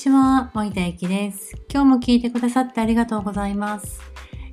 ちは、森田ゆきです。今日も聞いてくださってありがとうございます。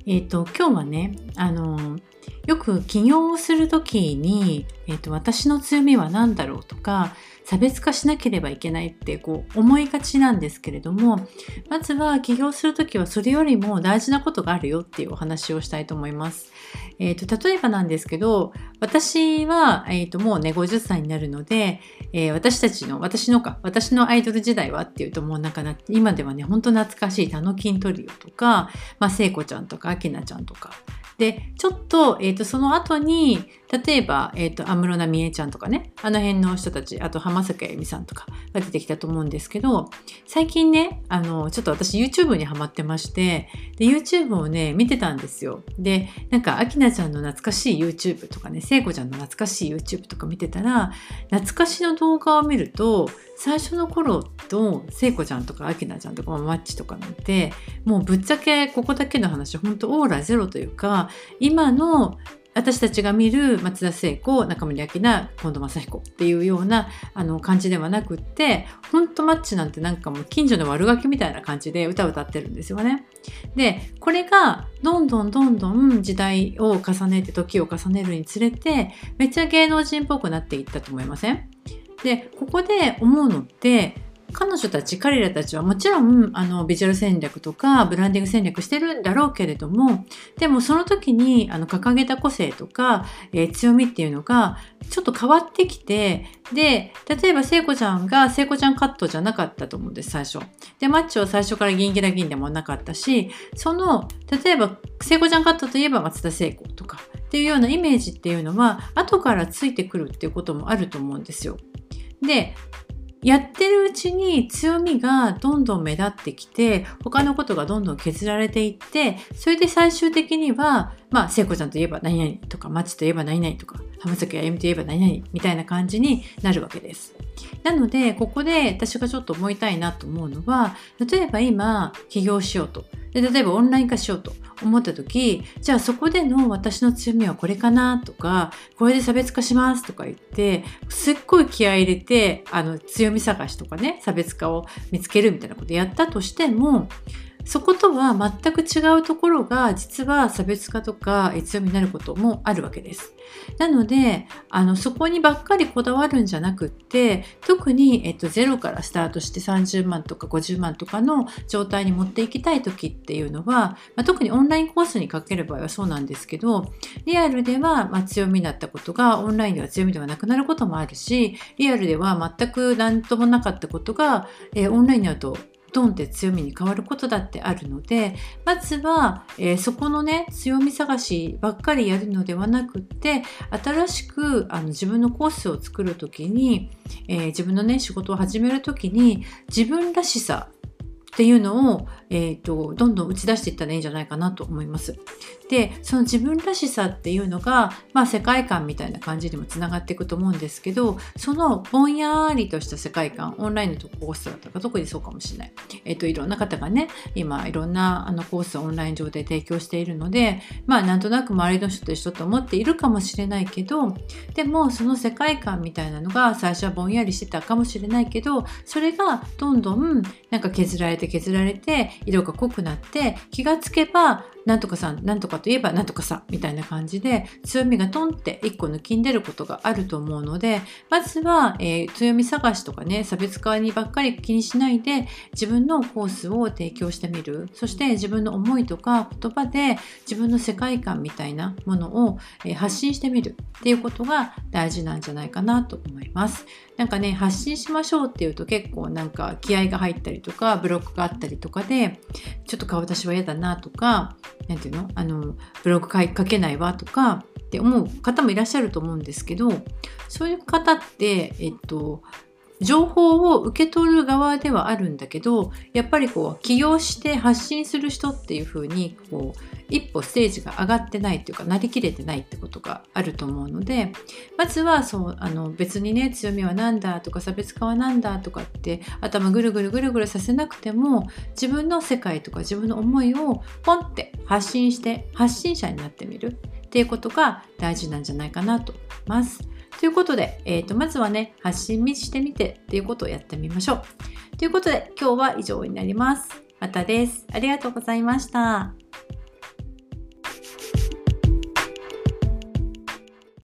えっ、ー、と、今日はね、あの、よく起業をするときに、え、ー、と、私の強みは何だろうとか、差別化しなければいけないってこう思いがちなんですけれどもまずは起業する時はそれよりも大事なことがあるよっていうお話をしたいと思います。えーと、例えばなんですけど私は、えーと、もうね50歳になるので、えー、私たちの私のか私のアイドル時代はっていうともうなんか今ではねほんと懐かしいタノキントリオとか、まあ、聖子ちゃんとかアキナちゃんとかで、ちょっと、えっ、ー、と、その後に、例えば、えっ、ー、と、安室奈美恵ちゃんとかね、あの辺の人たち、あと浜崎あゆみさんとかが出てきたと思うんですけど、最近ね、あの、ちょっと私 YouTube にハマってまして、で、YouTube をね、見てたんですよ。で、なんか、アキナちゃんの懐かしい YouTube とかね、聖子ちゃんの懐かしい YouTube とか見てたら、懐かしの動画を見ると、最初の頃と聖子ちゃんとかアキナちゃんとかマッチとかなんてもうぶっちゃけここだけの話本当オーラゼロというか今の私たちが見る松田聖子中森明菜近藤正彦っていうようなあの感じではなくってほんとマッチなんてなんかもう近所の悪ガキみたいな感じで歌を歌ってるんですよね。でこれがどんどんどんどん時代を重ねて時を重ねるにつれてめっちゃ芸能人っぽくなっていったと思いません？でここで思うのって彼女たち彼らたちはもちろんあのビジュアル戦略とかブランディング戦略してるんだろうけれどもでもその時にあの掲げた個性とか、えー、強みっていうのがちょっと変わってきてで例えば聖子ちゃんが聖子ちゃんカットじゃなかったと思うんです最初。でマッチは最初から銀ギラ銀でもなかったしその例えば聖子ちゃんカットといえば松田聖子とかっていうようなイメージっていうのは後からついてくるっていうこともあると思うんですよ。でやってるうちに強みがどんどん目立ってきて他のことがどんどん削られていってそれで最終的にはまあ聖子ちゃんといえば何々とかマチといえば何々とか浜崎あゆみといえば何々みたいな感じになるわけです。なのでここで私がちょっと思いたいなと思うのは例えば今起業しようとで例えばオンライン化しようと思った時じゃあそこでの私の強みはこれかなとかこれで差別化しますとか言ってすっごい気合い入れてあの強み探しとかね差別化を見つけるみたいなことやったとしてもそことは全く違うところが実は差別化とか強みになることもあるわけです。なのであのそこにばっかりこだわるんじゃなくって特に、えっと、ゼロからスタートして30万とか50万とかの状態に持っていきたい時っていうのは、まあ、特にオンラインコースにかける場合はそうなんですけどリアルでは、ま、強みだったことがオンラインでは強みではなくなることもあるしリアルでは全く何ともなかったことが、えー、オンラインになるとドンって強みに変わることだってあるのでまずは、えー、そこのね強み探しばっかりやるのではなくって新しくあの自分のコースを作る時に、えー、自分のね仕事を始める時に自分らしさっていうのを、えーと、どんどん打ち出していったらいいんじゃないかなと思います。でその自分らしさっていうのが、まあ、世界観みたいな感じにもつながっていくと思うんですけどそのぼんやりとした世界観オンラインのコースだったか特にそうかもしれない、えーと、いろんな方がね今いろんなあのコースをオンライン上で提供しているのでまあなんとなく周りの人と一緒と思っているかもしれないけどでもその世界観みたいなのが最初はぼんやりしてたかもしれないけどそれがどんどんなんか削られて削られて色が濃くなって気がつけばなんとかさん、なんとかといえばなんとかさ、みたいな感じで、強みがトンって1個抜きんでることがあると思うので、まずは、えー、強み探しとかね、差別化にばっかり気にしないで、自分のコースを提供してみる。そして自分の思いとか言葉で自分の世界観みたいなものを、えー、発信してみるっていうことが大事なんじゃないかなと思います。なんかね、発信しましょうっていうと結構なんか気合が入ったりとか、ブロックがあったりとかで、ちょっと顔出しは嫌だなとか、なんていうの？あの、ブログ書けないわとかって思う方もいらっしゃると思うんですけど、そういう方って、えっと、情報を受け取る側ではあるんだけどやっぱりこう起業して発信する人っていう風にこう一歩ステージが上がってないっていうかなりきれてないってことがあると思うのでまずはそうあの別にね強みは何だとか差別化は何だとかって頭ぐるぐるぐるぐるさせなくても自分の世界とか自分の思いをポンって発信して発信者になってみるっていうことが大事なんじゃないかなと思います。ということで、えー、とまずはね、発信してみてっていうことをやってみましょう。ということで、今日は以上になります。またです。ありがとうございました。